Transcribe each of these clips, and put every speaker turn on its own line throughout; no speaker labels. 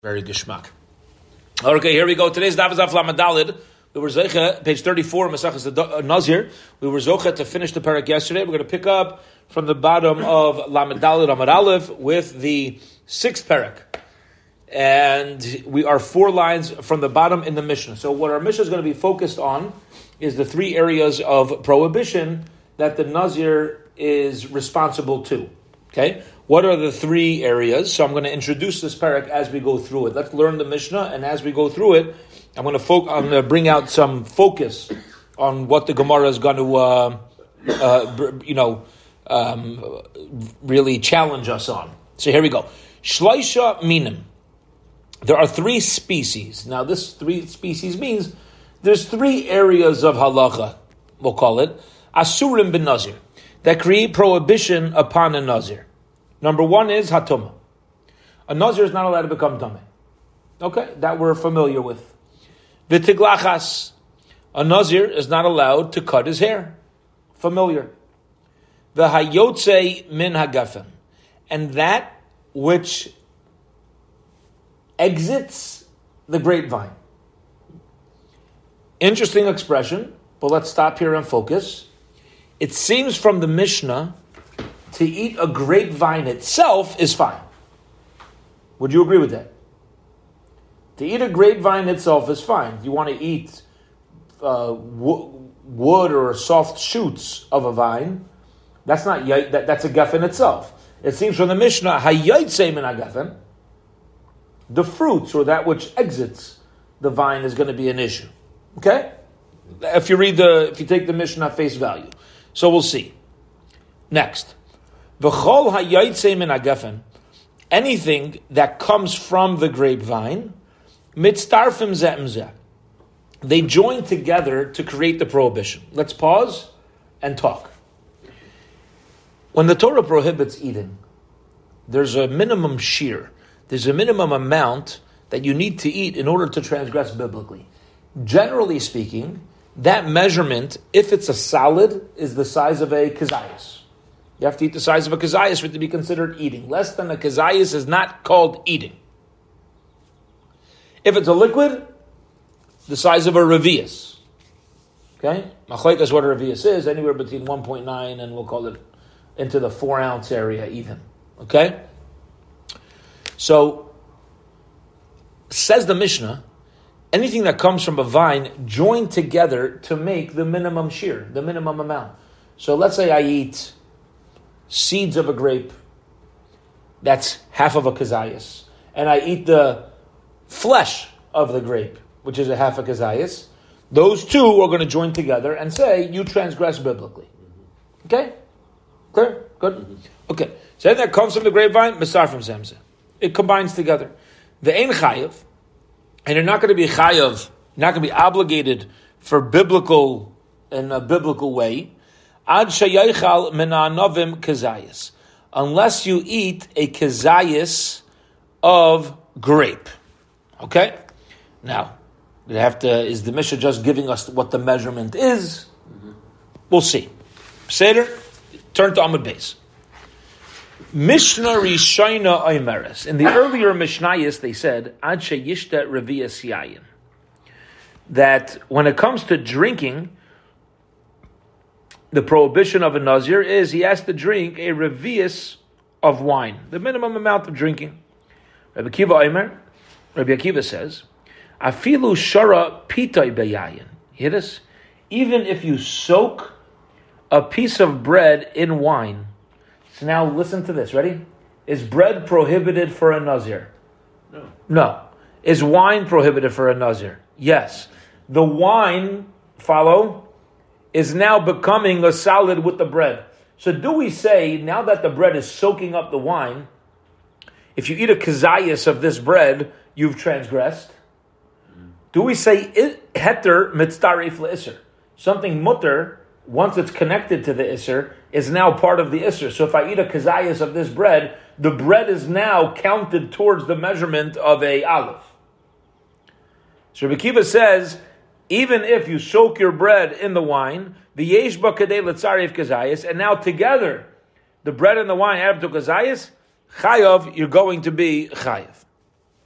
Very geschmack. Okay, here we go. Today's Daf is Lamadalid. We were Zeicha, page 34, Masachas the uh, Nazir. We were Zocha to finish the parak yesterday. We're going to pick up from the bottom of Lamadalid Amar Aleph with the sixth parak. And we are four lines from the bottom in the Mishnah. So what our Mishnah is going to be focused on is the three areas of prohibition that the Nazir is responsible to. Okay? What are the three areas? So I'm going to introduce this parak as we go through it. Let's learn the Mishnah, and as we go through it, I'm going to, fo- I'm going to bring out some focus on what the Gemara is going to, uh, uh, you know, um, really challenge us on. So here we go. Shleisha minim. There are three species. Now, this three species means there's three areas of halacha, we'll call it, asurim bin nazir, that create prohibition upon a nazir. Number one is hatuma. A nazir is not allowed to become tamei. Okay, that we're familiar with. Vitiglachas. A nazir is not allowed to cut his hair. Familiar. The min hagafen. And that which exits the grapevine. Interesting expression, but let's stop here and focus. It seems from the Mishnah to eat a grapevine itself is fine. Would you agree with that? To eat a grapevine itself is fine. You want to eat uh, wo- wood or soft shoots of a vine, that's not that, that's a geffen itself. It seems from the Mishnah, hayaytse min geffen, the fruits or that which exits the vine is going to be an issue. Okay? If you read the, if you take the Mishnah face value. So we'll see. Next. V'chol hayaytse min agafen, anything that comes from the grapevine, mitzdarfim zeh They join together to create the prohibition. Let's pause and talk. When the Torah prohibits eating, there's a minimum shear. There's a minimum amount that you need to eat in order to transgress biblically. Generally speaking, that measurement, if it's a salad, is the size of a kazayas. You have to eat the size of a kazayas for it to be considered eating. Less than a kazayas is not called eating. If it's a liquid, the size of a revius. Okay? Machlaikas what a revius is, anywhere between 1.9 and we'll call it into the 4 ounce area even. Okay? So, says the Mishnah, anything that comes from a vine joined together to make the minimum shear, the minimum amount. So let's say I eat seeds of a grape, that's half of a kazayas. And I eat the flesh of the grape, which is a half a kazayas. Those two are going to join together and say, you transgress biblically. Mm-hmm. Okay? Clear? Good? Mm-hmm. Okay. So that comes from the grapevine, Masar from Zemza. It combines together. The Ein Chayav, and you're not going to be Chayav, not going to be obligated for biblical, in a biblical way, Ad shayaychal menanovim kazayas. Unless you eat a kazayas of grape. Okay? Now, we have to, is the Mishnah just giving us what the measurement is? Mm-hmm. We'll see. Seder, turn to Amud Beis. Mishnah Rishayna Oimeres. In the earlier Mishnayos, they said, Ad sheyishta reviyas yayin. That when it comes to drinking, the prohibition of a nazir is he has to drink a revius of wine, the minimum amount of drinking. Rabbi Akiva Omer, Rabbi Akiva says, "Afilu shara pitay beyayin." Hear this? Even if you soak a piece of bread in wine. So now listen to this. Ready? Is bread prohibited for a nazir?
No.
No. Is wine prohibited for a nazir? Yes. The wine follow is now becoming a salad with the bread. So do we say, now that the bread is soaking up the wine, if you eat a kazayas of this bread, you've transgressed? Do we say heter mitzdarif le'isr? Something mutter, once it's connected to the isser, is now part of the isser. So if I eat a kazayas of this bread, the bread is now counted towards the measurement of a olive. So Rabbi Kiva says, even if you soak your bread in the wine, the yeshba kadei letzarif kazayis, and now together, the bread and the wine add up to kazayis, chayav, you're going to be chayav.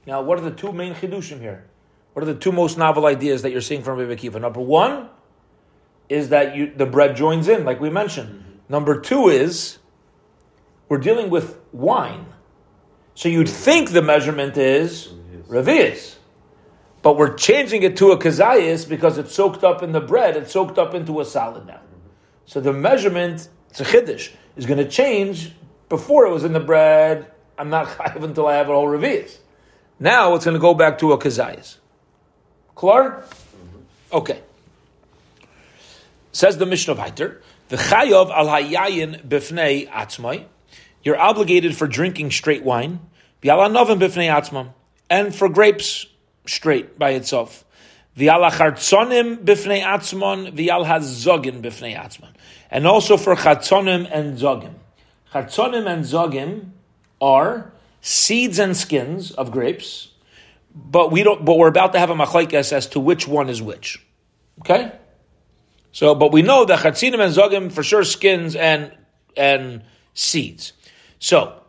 Now, what are the two main chidushim here? What are the two most novel ideas that you're seeing from Rabbi Akiva? Number one is that you, the bread joins in, like we mentioned. Mm-hmm. Number two is we're dealing with wine. So you'd think the measurement is revius. But we're changing it to a kazayas because it's soaked up in the bread, it's soaked up into a salad now. So the measurement, it's a chiddush, is going to change. Before it was in the bread, I'm not chayiv until I have a whole revius. Now it's going to go back to a kazayas. Klar? Mm-hmm. Okay. Says the Mishnah Viter, the chayav al hayayin bifnei atzmai. You're obligated for drinking straight wine, bi'al novim bifnei atzmam, and for grapes straight by itself. V'al achartzonim bifnei atzmon, v'al hazogin bifnei atzmon. And also for chartzonim and zogim. Chartzonim and zogim are seeds and skins of grapes, but we don't. But we're about to have a machlekes as to which one is which. Okay. So, but we know that chatzinim and zogim for sure skins and and seeds. So,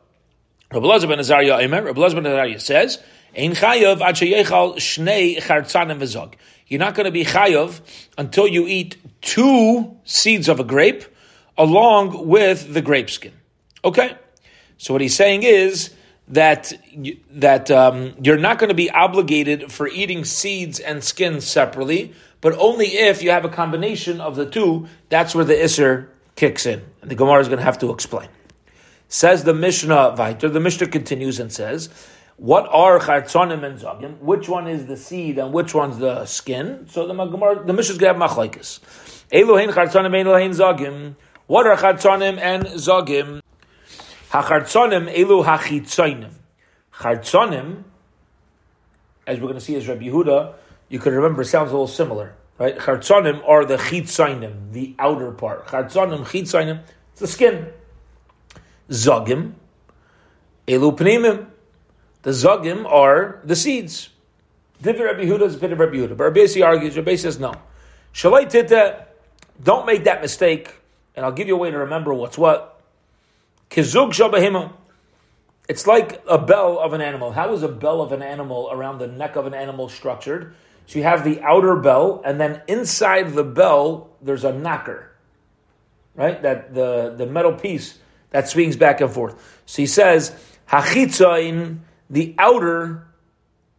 Rabbi Lazar ben Azariah Rabbi Lazar ben Azariah says, Ein chayav ad sheyechal shnei chartzanim v'zog. You're not going to be chayav until you eat two seeds of a grape along with the grape skin. Okay? So what he's saying is that that um, you're not going to be obligated for eating seeds and skins separately, but only if you have a combination of the two. That's where the isser kicks in, and the Gemara is going to have to explain. Says the Mishnah Viter. The Mishnah continues and says, "What are chartzonim and zogim? Which one is the seed and which one's the skin?" So the Gemara, the Mishnah's going to have machlekes. Elohein chartzonim, Elohein zogim. What are chartzonim and zogim? Hachartzonim elu hachitzonim. Chartzonim, as we're going to see as Rabbi Yehuda, you could remember sounds a little similar, right? Chartzonim are the chitzonim, the outer part. Chartzonim, chitzonim, it's the skin. Zogim, elu pnimim. The zogim are the seeds. Divir Rabbi Yehuda is a bit of Rabbi Yehuda. But Rabbi argues, Rabbi says no. Shalai tita, don't make that mistake, and I'll give you a way to remember what's what. Kizug shabahima. It's like a bell of an animal. How is a bell of an animal around the neck of an animal structured? So you have the outer bell, and then inside the bell, there's a knocker, right? That the, the metal piece that swings back and forth. So he says, hachitzain, the outer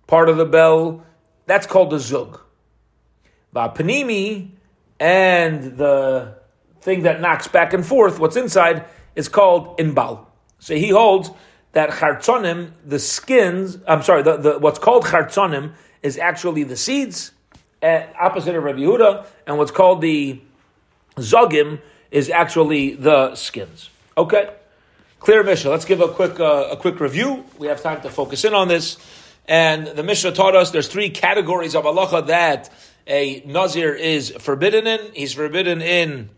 part of the bell, that's called the zug. Vapanimi, and the thing that knocks back and forth, what's inside, is called inbal. So he holds that chartzonim, the skins, I'm sorry, the, the, what's called chartzonim is actually the seeds, uh, opposite of Rabbi Yehuda, and what's called the zogim is actually the skins. Okay, clear Mishnah. Let's give a quick uh, a quick review. We have time to focus in on this, and the Mishnah taught us there's three categories of halacha that a nazir is forbidden in. He's forbidden in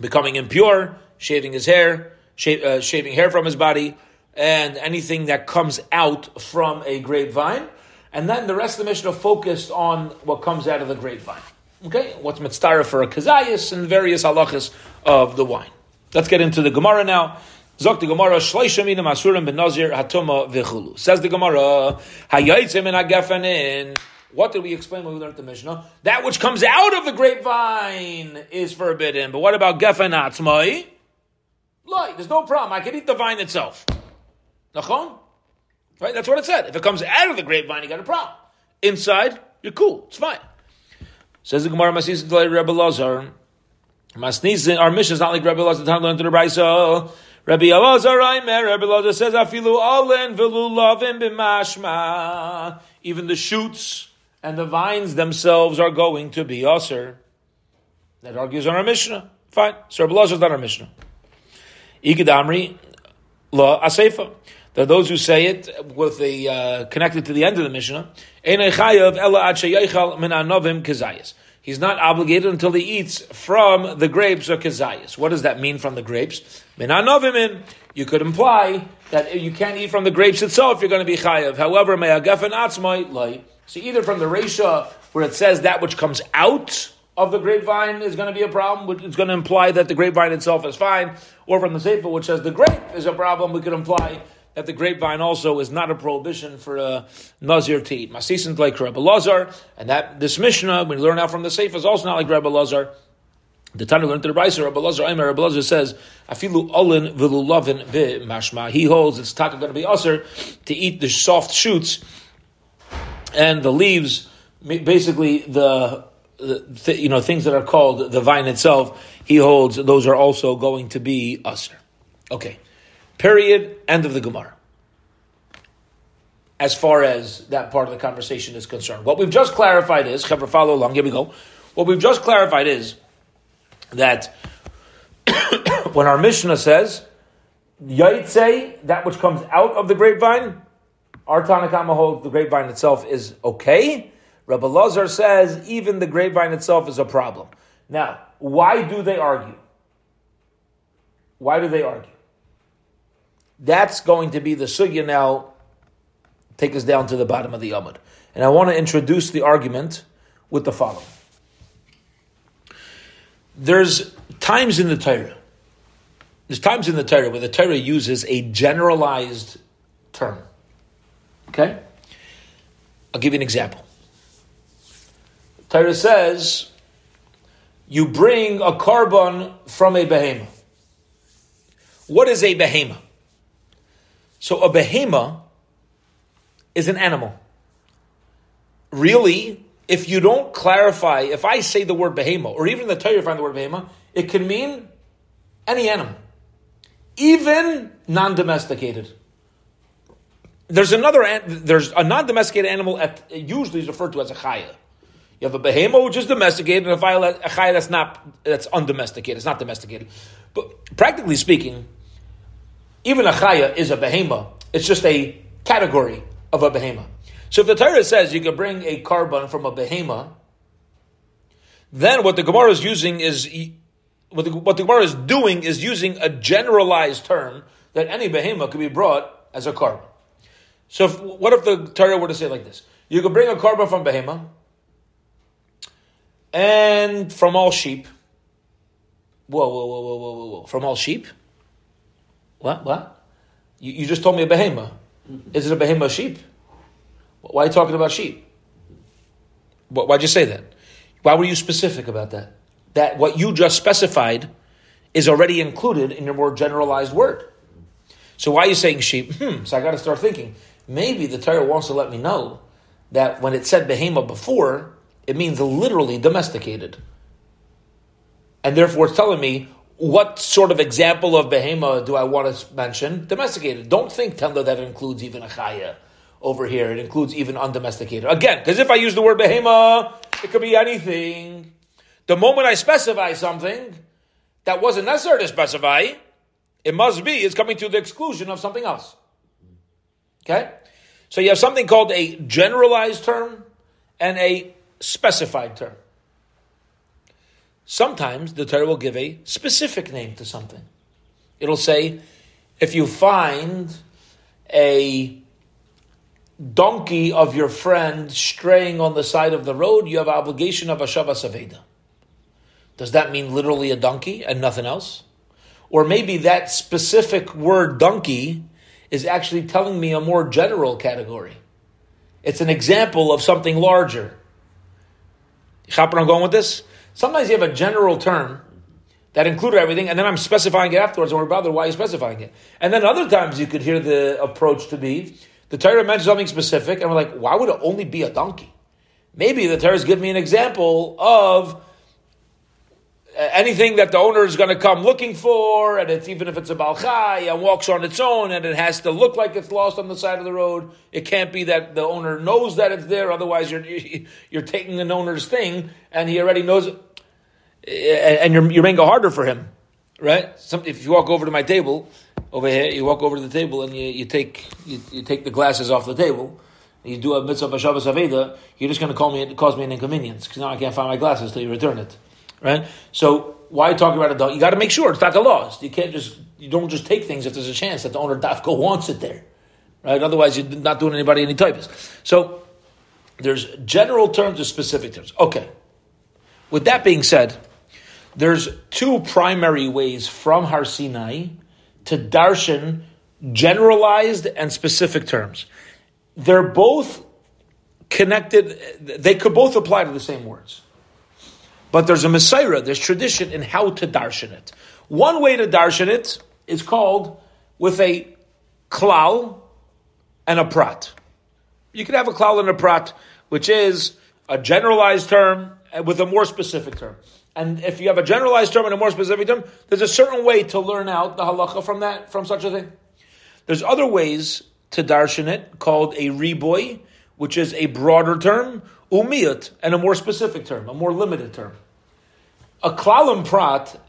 becoming impure shaving his hair, uh, shaving hair from his body, and anything that comes out from a grapevine. And then the rest of the Mishnah focused on what comes out of the grapevine. Okay, what's mitzvah for a kazayas and various halachas of the wine. Let's get into the Gemara now. Zok the Gemara, Shleisha mina masurim ben nazir hatuma v'chulu. Says the Gemara, Hayayitzim in. What did we explain when we learned the Mishnah? That which comes out of the grapevine is forbidden. But what about gefen atzmai? Light, there's no problem. I can eat the vine itself. Nachon? Right? That's what it said. If it comes out of the grapevine, you got a problem. Inside, you're cool. It's fine. Says the Gemara Masis Rebbe Lazar. Masnisin, our mission is not like Rebbe Lazar time learned to the Brisa. Rabbi Elazar Aimer, Rabbi Elazar says, Afilu alen velu lavim b'mashma. Even the shoots and the vines themselves are going to be usher. That argues on our Mishnah. Fine. So Rabbi Elazar is not our Mishnah. Ikidamri la asefa. There are those who say it with the uh, connected to the end of the Mishnah. He's not obligated until he eats from the grapes or kezayis. What does that mean from the grapes? You could imply that you can't eat from the grapes itself, you're going to be chayav. However, so either from the Resha, where it says that which comes out of the grapevine is going to be a problem, it's going to imply that the grapevine itself is fine, or from the Sefer, which says the grape is a problem, we could imply that the grapevine also is not a prohibition for a Nazir to eat. Like Rebbe Lazar, and that this Mishnah, we learn out from the Sefer, is also not like Rebbe Lazar. The Tana learned the Brisa, Rabbi Lazar, Aimer, Rabbi Lazar says, Afilu olin vilulavin mashma. He holds it's taka going to be usher to eat the soft shoots and the leaves, basically the, the, you know things that are called the vine itself. He holds those are also going to be usher. Okay, period. End of the Gemara. As far as that part of the conversation is concerned, what we've just clarified is, follow along. Here we go. What we've just clarified is that when our Mishnah says, Yaitse, that which comes out of the grapevine, our Tanakama holds the grapevine itself is okay. Rabbi Lazar says even the grapevine itself is a problem. Now, why do they argue? Why do they argue? That's going to be the sugya now. Take us down to the bottom of the Yamud. And I want to introduce the argument with the following there's times in the Torah, there's times in the Torah where the Torah uses a generalized term. Okay? I'll give you an example. Torah says, you bring a korban from a behema. What is a behema? So a behema is an animal. Really, if you don't clarify, if I say the word behema, or even the Torah find the word behema, it can mean any animal, even non-domesticated. There's another, there's a non-domesticated animal at, usually is referred to as a chaya. You have a behema which is domesticated, and a chaya that's not, that's undomesticated. It's not domesticated. But practically speaking, even a chaya is a behema. It's just a category of a behema. So if the Torah says you can bring a korban from a behema, then what the Gemara is using is what the, what the Gemara is doing is using a generalized term that any behema could be brought as a korban. So if, what if the Torah were to say like this? You could bring a korban from behema and from all sheep. Whoa, whoa, whoa, whoa, whoa, whoa, From all sheep? What? What? You, you just told me a behema. Is it a behema sheep? Why are you talking about sheep? Why'd you say that? Why were you specific about that? That what you just specified is already included in your more generalized word. So why are you saying sheep? Hmm, so I got to start thinking. Maybe the Torah wants to let me know that when it said behema before, it means literally domesticated. And therefore it's telling me what sort of example of behema do I want to mention? Domesticated. Don't think, Tenda, that includes even a chaya over here. It includes even undomesticated. Again, because if I use the word behema, it could be anything. The moment I specify something that wasn't necessary to specify, it must be, it's coming to the exclusion of something else. Okay? So you have something called a generalized term and a specified term. Sometimes the Torah will give a specific name to something. It'll say, if you find a donkey of your friend straying on the side of the road, you have obligation of Ashava Saveda. Does that mean literally a donkey and nothing else? Or maybe that specific word donkey is actually telling me a more general category. It's an example of something larger. You where I'm going with this? Sometimes you have a general term that included everything, and then I'm specifying it afterwards, and we're bothered why you're specifying it. And then other times you could hear the approach to be the Torah mentions something specific, and we're like, why would it only be a donkey? Maybe the Torah is giving me an example of Uh, anything that the owner is going to come looking for, and it's even if it's a balchai and walks on its own, and it has to look like it's lost on the side of the road. It can't be that the owner knows that it's there. Otherwise, you're you're taking an owner's thing, and he already knows it, and you're you're making it harder for him, right? Some, if you walk over to my table over here, you walk over to the table and you, you take you, you take the glasses off the table. You do a mitzvah b'shavas aveda. You're just going to call me cause me an inconvenience because now I can't find my glasses till you return it, right? So why talking about a dog? You got to make sure it's not lost. You can't just you don't just take things if there's a chance that the owner dafko wants it there, right? Otherwise, you're not doing anybody any types. So there's general terms and specific terms. Okay. With that being said, there's two primary ways from Har Sinai to darshan generalized and specific terms. They're both connected, they could both apply to the same words. But there's a mesorah, there's tradition in how to darshan it. One way to darshan it is called with a klal and a prat. You can have a klal and a prat, which is a generalized term uh, with a more specific term. And if you have a generalized term and a more specific term, there's a certain way to learn out the halacha from that, from such a thing. There's other ways to darshan it called a reboy, which is a broader term, umiyat, and a more specific term, a more limited term. A klalim prat,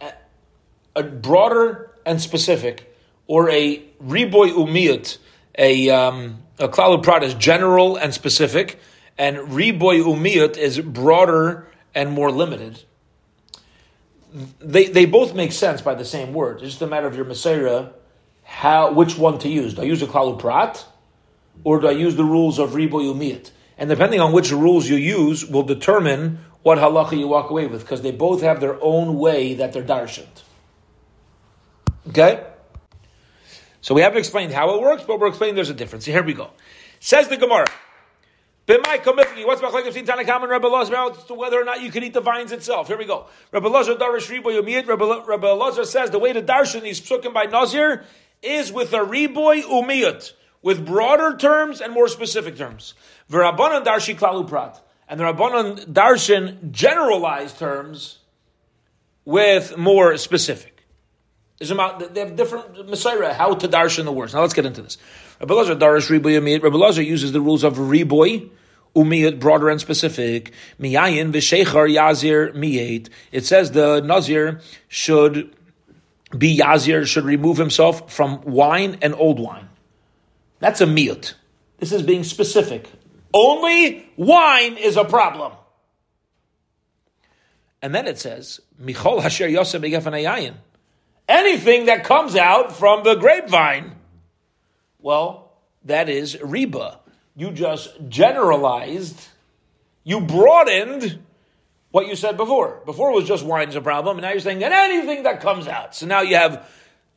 a broader and specific, or a reboy umiyat, a, um, a klalim prat is general and specific, and reboy umiyat is broader and more limited. They, they both make sense by the same word. It's just a matter of your mesorah, how which one to use. Do I use a klalu prat, or do I use the rules of ribo yumiyat? And depending on which rules you use, will determine what halacha you walk away with, because they both have their own way that they're darshant. Okay? So we haven't explained how it works, but we're explaining there's a difference. Here we go. Says the Gemara. What's between Tanakam and Rebbe Lazar to whether or not you can eat the vines itself? Here we go. Rebbe Lazar Darish Riboy Umiyat. Rebbe Lazar says the way to darshan these psukim by Nazir is with a Riboy Umiyat, with broader terms and more specific terms. V'Rabbanan Darshi Klalu Prat. And the Rabbanan Darshan generalized terms with more specific. They have different mesorah, how to darshan the words. Now let's get into this. Rabbi Lazar Darish Riboy Umiyat. Rabbi Lazar uses the rules of Riboy, Umiyat, broader and specific. Miyayin v'sheichar yazir miyat. It says the Nazir should be yazir, should remove himself from wine and old wine. That's a miyut. This is being specific. Only wine is a problem. And then it says, Michol Hasher Anything that comes out from the grapevine, well, that is riba you just generalized, you broadened what you said before. Before it was just wine's a problem, and now you're saying that anything that comes out. So now you have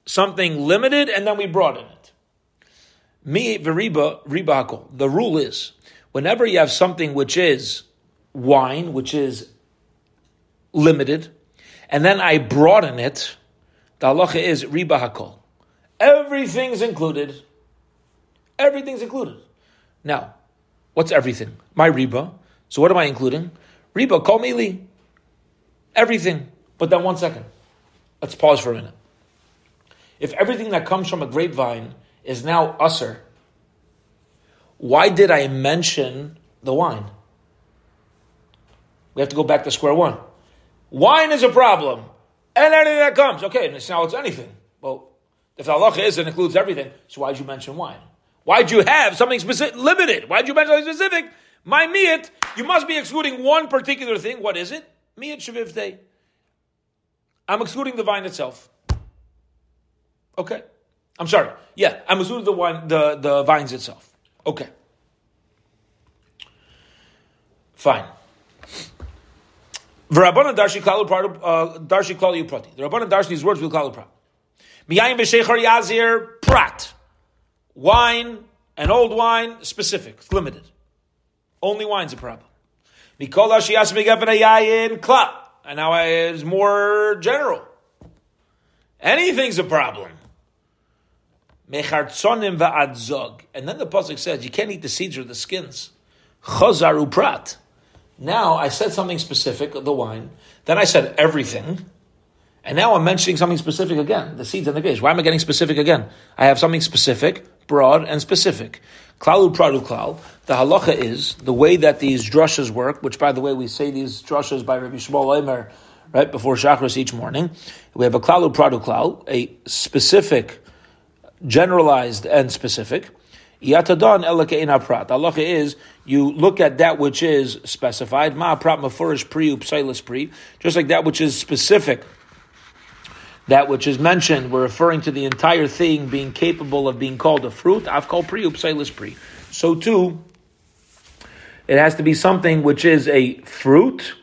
something limited, and then we broaden it. Me veriba ribako. The rule is whenever you have something which is wine, which is limited, and then I broaden it, the halacha is riba hakol. Everything's included. Everything's included. Now, what's everything? My riba. So what am I including? Riba, call me Lee. Everything. But then one second. Let's pause for a minute. If everything that comes from a grapevine is now usser, why did I mention the wine? We have to go back to square one. Wine is a problem. And anything that comes. Okay, now it's anything. Well, if the halacha is, it includes everything. So why did you mention wine? Why'd you have something specific, limited? Why'd you mention something specific? My miyat, you must be excluding one particular thing. What is it? Miyat shavivte. I'm excluding the vine itself. Okay. I'm sorry. Yeah, I'm excluding the wine, the, the vines itself. Okay. Fine. V'rabbanan darshi klalu uh, darshi klalu prati. The rabbanan darshi these words will klalu prat. Miyayim b'sheichar yazir prat wine and old wine, specific, limited. Only wine's a problem. And now it's more general. Anything's a problem. And then the pasuk says you can't eat the seeds or the skins. Now I said something specific, the wine. Then I said everything. And now I'm mentioning something specific again, the seeds and the grapes. Why am I getting specific again? I have something specific, broad, and specific. Klalu pradu klal. The halacha is the way that these drushes work, which by the way we say these drushes by Rabbi Yishmael Eimer right before Shachris each morning. We have a klalu pradu klal, a specific, generalized and specific. Yatadon elake prat. Halacha is you look at that which is specified. Ma prat mafurish pri upsilis pri. Just like that which is specific that which is mentioned, we're referring to the entire thing being capable of being called a fruit. I've called pri upsilis pri. So too, it has to be something which is a fruit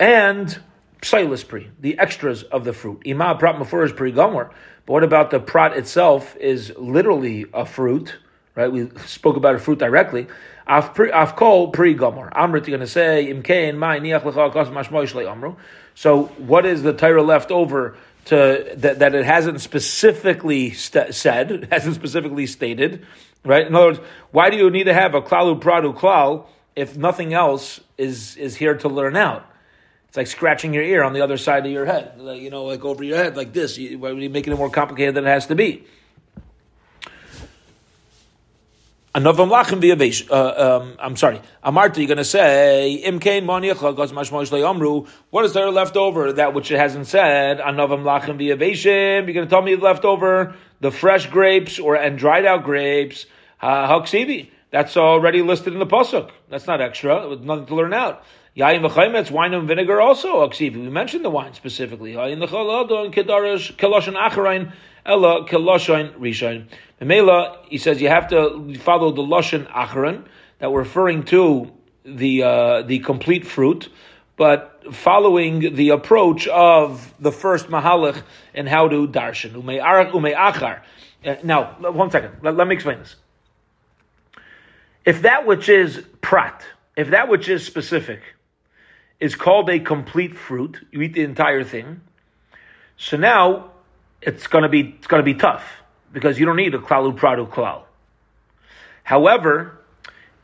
and psilus pri, the extras of the fruit. Ima prat mafurish pri gomer. But what about the prat itself is literally a fruit, right? We spoke about a fruit directly. Af kol pri gomer. Amrit, you're going to say, imkein mai niach amru. So what is the Torah left over to that, that it hasn't specifically st- said, hasn't specifically stated, right? In other words, why do you need to have a klalu pradu klal if nothing else is is here to learn out? It's like scratching your ear on the other side of your head, like, you know, like over your head, like this. You, why are you making it more complicated than it has to be? Uh, um, I'm sorry. Amarta, you're going to say mashmosh amru. What is there left over? That which it hasn't said. Anovam lachem v'yaveshim. You're going to tell me left over the fresh grapes or and dried out grapes. Haksivi. That's already listed in the pasuk. That's not extra. Nothing to learn out. Yain v'chaymetz, wine and vinegar also. Aksivi. We mentioned the wine specifically. Yain v'chalad kedarish keloshin acharain ella keloshin rishain. Mela, he says you have to follow the lashon achron that we're referring to the uh, the complete fruit, but following the approach of the first mahalach and how to darshan umei achar. Uh, now, one second. Let, let me explain this. If that which is prat, if that which is specific, is called a complete fruit, you eat the entire thing. So now it's going to be it's going to be tough because you don't need a klalu pradu klal. However,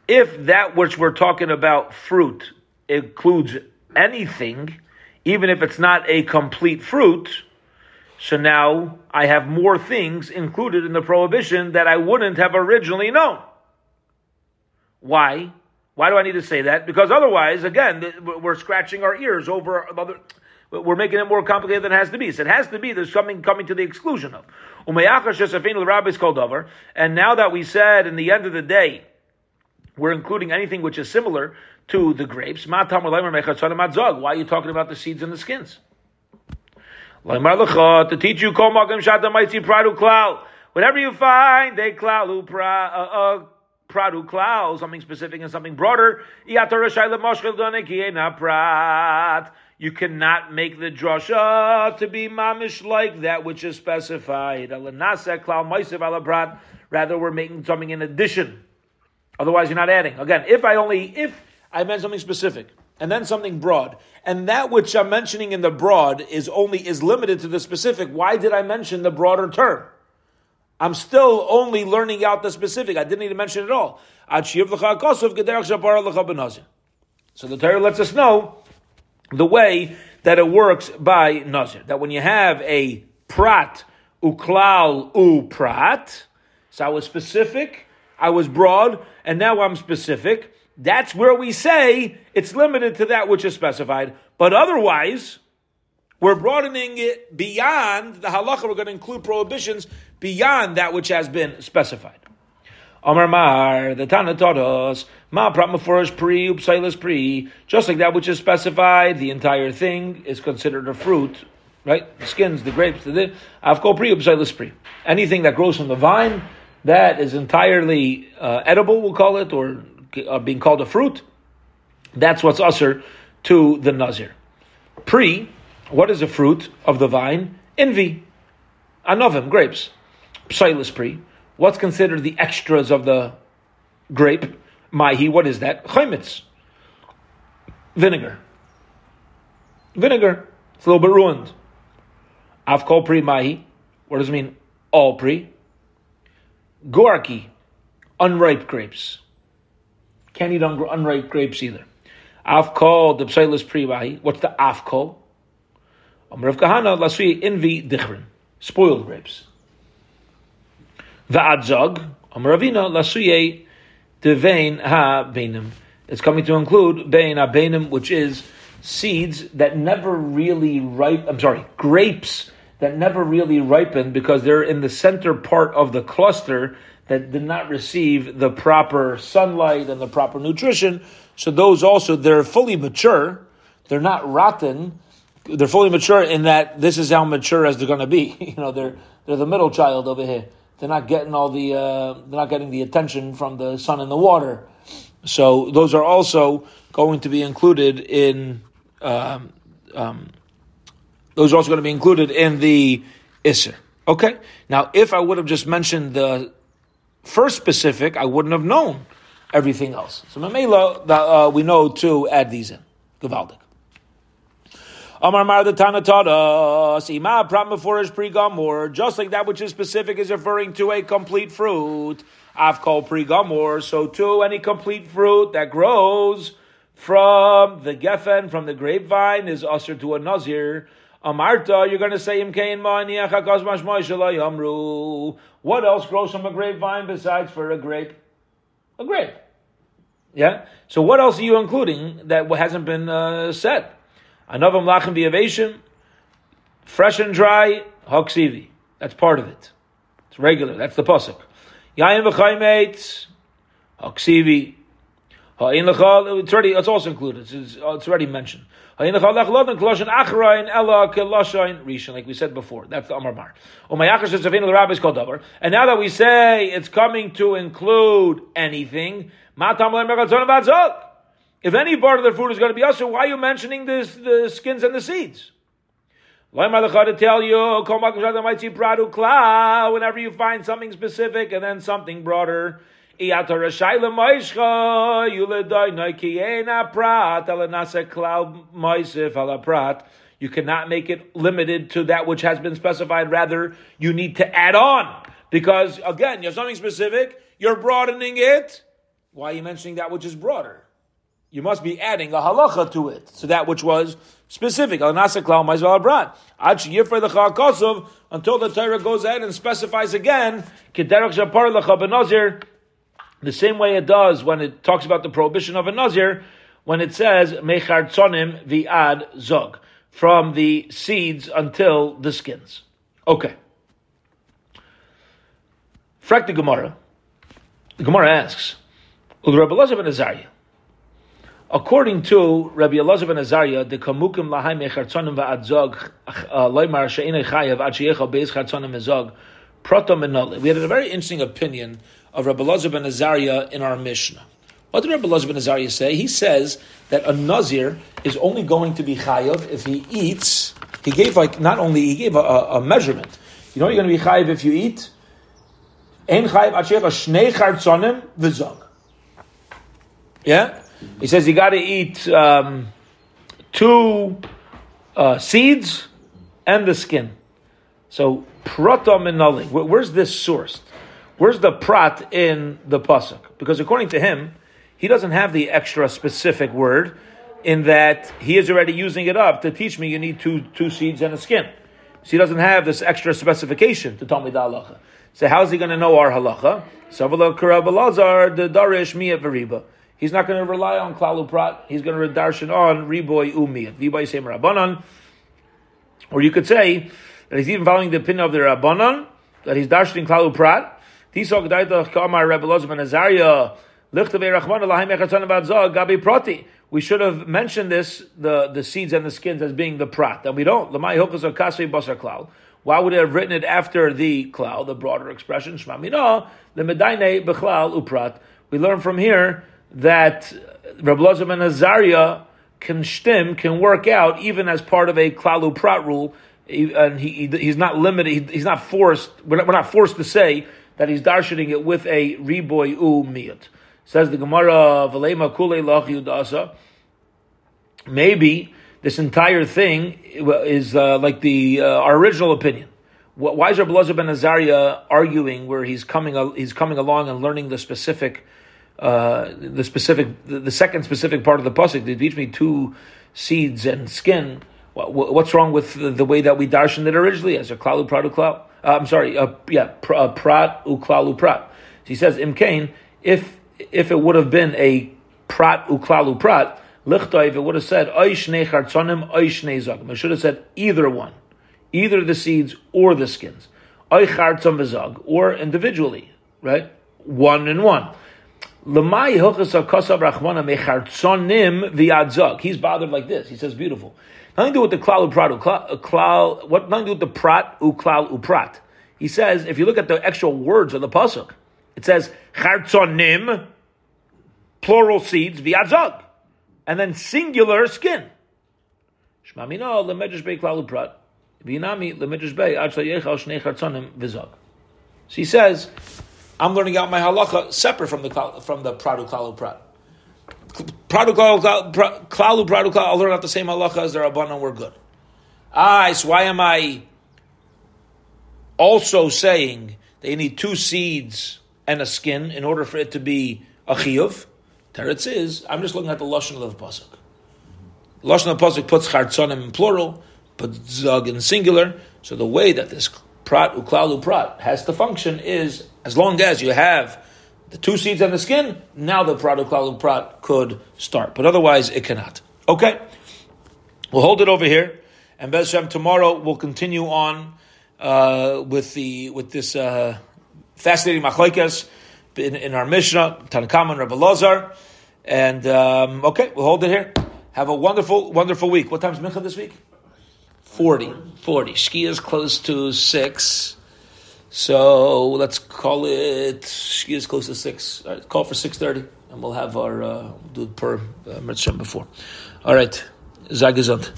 if that which we're talking about fruit includes anything, even if it's not a complete fruit, so now I have more things included in the prohibition that I wouldn't have originally known. Why? Why do I need to say that? Because otherwise, again, we're scratching our ears over other we're making it more complicated than it has to be. So it has to be there's something coming to the exclusion of. And now that we said in the end of the day, we're including anything which is similar to the grapes. Why are you talking about the seeds and the skins? To teach you, whatever you find, they cloud uh, uh, pradu cloud, something specific and something broader. You cannot make the drasha to be mamish like that which is specified. Rather, we're making something in addition. Otherwise, you're not adding. Again, if I only if I meant something specific and then something broad, and that which I'm mentioning in the broad is only is limited to the specific. Why did I mention the broader term? I'm still only learning out the specific. I didn't even mention it all. So the Torah lets us know the way that it works by Nazir. That when you have a prat, uklal, u prat, so I was specific, I was broad, and now I'm specific. That's where we say it's limited to that which is specified. But otherwise, we're broadening it beyond the halacha. We're going to include prohibitions beyond that which has been specified. Amar Mar, the Tana taught us, Ma Pratmafurish Pri, Upsilas Pri, just like that which is specified, the entire thing is considered a fruit, right? The skins, the grapes, the Avko Pri, Upsilas Pri. Anything that grows from the vine, that is entirely uh, edible, we'll call it, or uh, being called a fruit, that's what's usher to the Nazir. Pri, what is a fruit of the vine? Envy. Anovim, grapes. Psilis Pri What's considered the extras of the grape? Mahi, what is that? Chaimitz. Vinegar. Vinegar. It's a little bit ruined. Avkol pri mahi. What does it mean? All pri. Gorki. Unripe grapes. Can't eat unripe grapes either. Avkol, the psilis pri mahi. What's the avkol? Amrav kahana, lasui invi dichrin. Spoiled grapes. Va'adzog, Amravina, Lasuye, Devain ha Bainim. It's coming to include Bain ha Bainim, which is seeds that never really ripe, I'm sorry, grapes that never really ripen because they're in the center part of the cluster that did not receive the proper sunlight and the proper nutrition. So those also, they're fully mature. They're not rotten. They're fully mature in that this is how mature as they're going to be. You know, they're, they're the middle child over here they're not getting all the uh, they're not getting the attention from the sun and the water. So those are also going to be included in um, um, Those are also going to be included in the Isser. Okay? Now, if I would have just mentioned the first specific, I wouldn't have known everything else. So, Mamela, uh, we know to add these in. Gavaldik. Amar Mar the Tanatada, Sima Pramaforish Prigamor, just like that which is specific is referring to a complete fruit. Called Prigamor, so too any complete fruit that grows from the geffen, from the grapevine, is usher to a nazir. Amarta, you're going to say What else grows from a grapevine besides for a grape? A grape. Yeah. So what else are you including that hasn't been uh, said? Anavim lachem v'yaveshim, fresh and dry, hoksivi. That's part of it. It's regular. That's the pasuk. Yayin v'chaymeitz, hoksivi. It's already. It's also included. It's, it's already mentioned. Like we said before, that's the Amar Mar. O my achreshes zavin the rabbis called over. And now that we say it's coming to include anything, if any part of the fruit is going to be usher, why are you mentioning this, the skins and the seeds? to tell you, whenever you find something specific and then something broader, you cannot make it limited to that which has been specified. Rather, you need to add on. Because again, you have something specific, you're broadening it. Why are you mentioning that which is broader? You must be adding a halacha to it, so that which was specific. Until the Torah goes ahead and specifies again, the same way it does when it talks about the prohibition of a nazir, when it says mechar viad zog, from the seeds until the skins. Okay. Frak the Gemara. The Gemara asks, Rabbi ben Azariah, According to Rabbi Elazar ben Azariah, the kamukim lahai mechartzonim va'adzog uh, loymar she'inei chayav ad sheyecha beis chartzonim mezog proto menole. We had a very interesting opinion of Rabbi Elazar ben Azariah in our Mishnah. What did Rabbi Elazar ben Azariah say? He says that a nazir is only going to be chayav if he eats. He gave like not only he gave a, a, a measurement. You know you're going to be chayav if you eat. Ein chayav ad sheyecha shnei chartzonim v'zog. Yeah. He says you got to eat um, two uh, seeds and the skin. So prata minali. Where's this sourced? Where's the prat in the pasuk? Because according to him, he doesn't have the extra specific word in that he is already using it up to teach me you need two two seeds and a skin. So he doesn't have this extra specification to tell me the halacha. So how's he going to know our halacha? Savala Karabalazar the Darish Miyat Veriba. He's not going to rely on klalu prat. He's going to read darshan on riboy umiyat. Viboy same rabbanon. Or you could say that he's even following the opinion of the rabbanon that he's darshaning klalu prat. Tisok daitach kamar Rebbe Lozim and Azariah. We should have mentioned this, the, the seeds and the skins as being the prat, and we don't. Why would they have written it after the cloud, the broader expression? We learn from here that Rabbi Lazar ben Azariah can stim, can work out even as part of a klalu prat rule, and he, he's not limited, he's not forced, we're not, we're not, forced to say that he's darshaning it with a riboy u miyat. Says the Gemara, Valema kule lach yudasa. Maybe this entire thing is uh, like the uh, our original opinion. Why is Rabbi Lazar ben Azariah arguing where he's coming he's coming along and learning the specific uh, the specific, the, the, second specific part of the pasuk. They teach me two seeds and skin. What, what's wrong with the, the, way that we darshan it originally as a klalu prat uklau? Uh, I'm sorry, uh, yeah, pr, uh, prat uklalu prat. So he says imkain if if it would have been a prat uklalu prat lichtayv, it would have said oishnei chartzonim oishnei zagim. It should have said either one, either the seeds or the skins, v'zag, or individually, right, one and one. Lemai hilchas akasav rachmana mechartzonim v'yadzog. He's bothered like this. He says, beautiful. Nothing to do with the klal uprat. Uh, klal, what? Nothing to do with the prat uklal uprat. He says, if you look at the actual words of the pasuk, it says chartzonim, plural seeds v'yadzog, and then singular skin. Shmamino lemedrash klal uprat. Binami lemidrash bay ad yechal shnei chartzonim v'zog. So he says, I'm learning out my halacha separate from the from the pradu klalu prat. Pradu klalu klalu pradu klalu. I'll learn out the same halacha as the rabbanon. We're good. Ah, so why am I also saying that you need two seeds and a skin in order for it to be a chiyuv? Teretz is, I'm just looking at the lashon of the pasuk. Lashon of the pasuk puts chartzonim in plural, but zog in singular. So the way that this prat uklalu prat has to function is as long as you have the two seeds and the skin, now the prat uklalu prat could start. But otherwise, it cannot. Okay, we'll hold it over here, and Bezshem tomorrow we'll continue on uh, with the with this uh, fascinating machlekes in, in, our Mishnah, Tanakam and Rabbi Lazar. And um, okay, we'll hold it here. Have a wonderful, wonderful week. What time's Mincha this week? 40. 40. Shkia is close to 6. So let's call it, Shkia close to 6. All right, call for 6.30 and we'll have our, uh, do per uh, before. All right. Zagazant.